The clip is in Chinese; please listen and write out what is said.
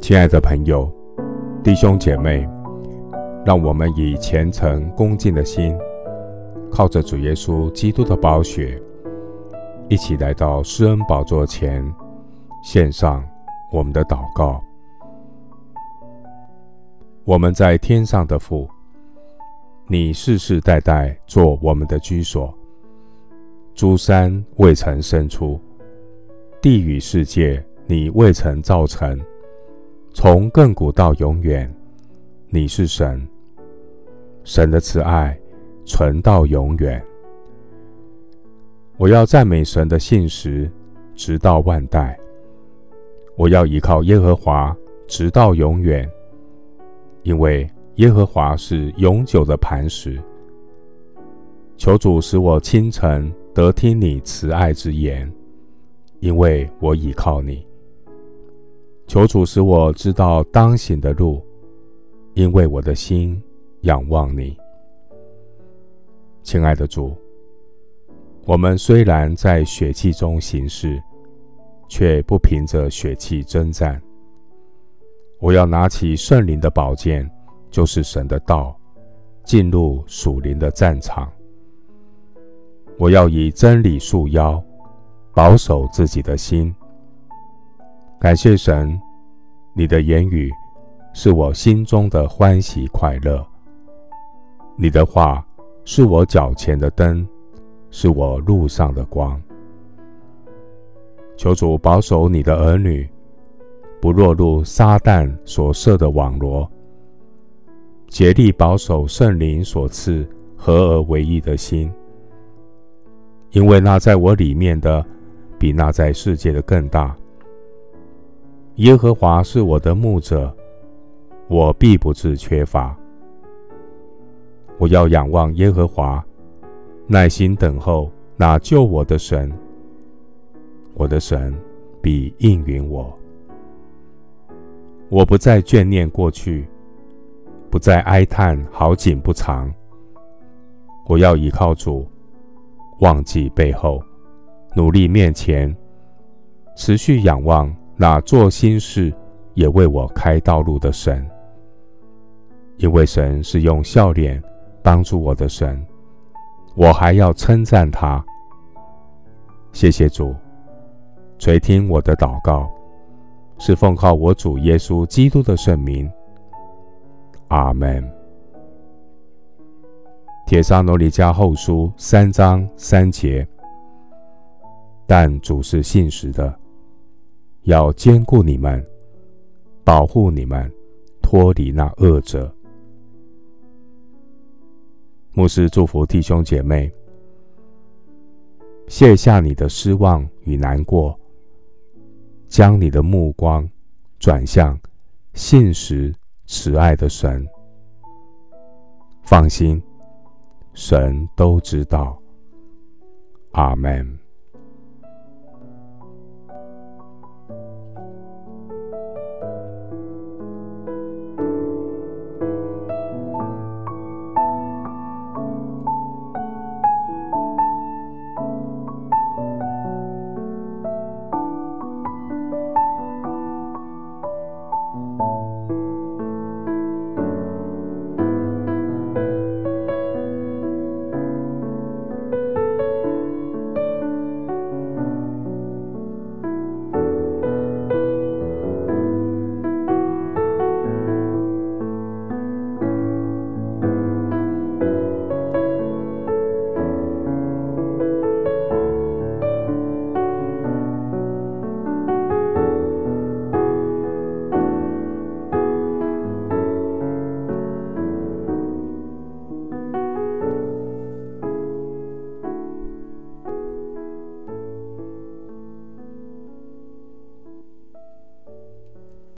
亲爱的朋友、弟兄姐妹，让我们以虔诚恭敬的心，靠着主耶稣基督的宝血，一起来到施恩宝座前，献上我们的祷告。我们在天上的父，你世世代代做我们的居所。诸山未曾生出，地与世界你未曾造成。从亘古到永远，你是神。神的慈爱存到永远。我要赞美神的信实，直到万代。我要依靠耶和华，直到永远，因为耶和华是永久的磐石。求主使我清晨得听你慈爱之言，因为我倚靠你。求主使我知道当行的路，因为我的心仰望你。亲爱的主，我们虽然在血气中行事，却不凭着血气征战。我要拿起圣灵的宝剑，就是神的道，进入属灵的战场。我要以真理束腰，保守自己的心。感谢神，你的言语是我心中的欢喜快乐。你的话是我脚前的灯，是我路上的光。求主保守你的儿女，不落入撒旦所设的网罗。竭力保守圣灵所赐合而为一的心，因为那在我里面的，比那在世界的更大。耶和华是我的牧者，我必不致缺乏。我要仰望耶和华，耐心等候那救我的神。我的神必应允我。我不再眷念过去，不再哀叹好景不长。我要倚靠主，忘记背后，努力面前，持续仰望。那做新事也为我开道路的神，因为神是用笑脸帮助我的神，我还要称赞他。谢谢主，垂听我的祷告，是奉靠我主耶稣基督的圣名。阿门。铁沙罗尼迦后书三章三节，但主是信实的。要坚固你们，保护你们，脱离那恶者。牧师祝福弟兄姐妹，卸下你的失望与难过，将你的目光转向信实慈爱的神。放心，神都知道。阿门。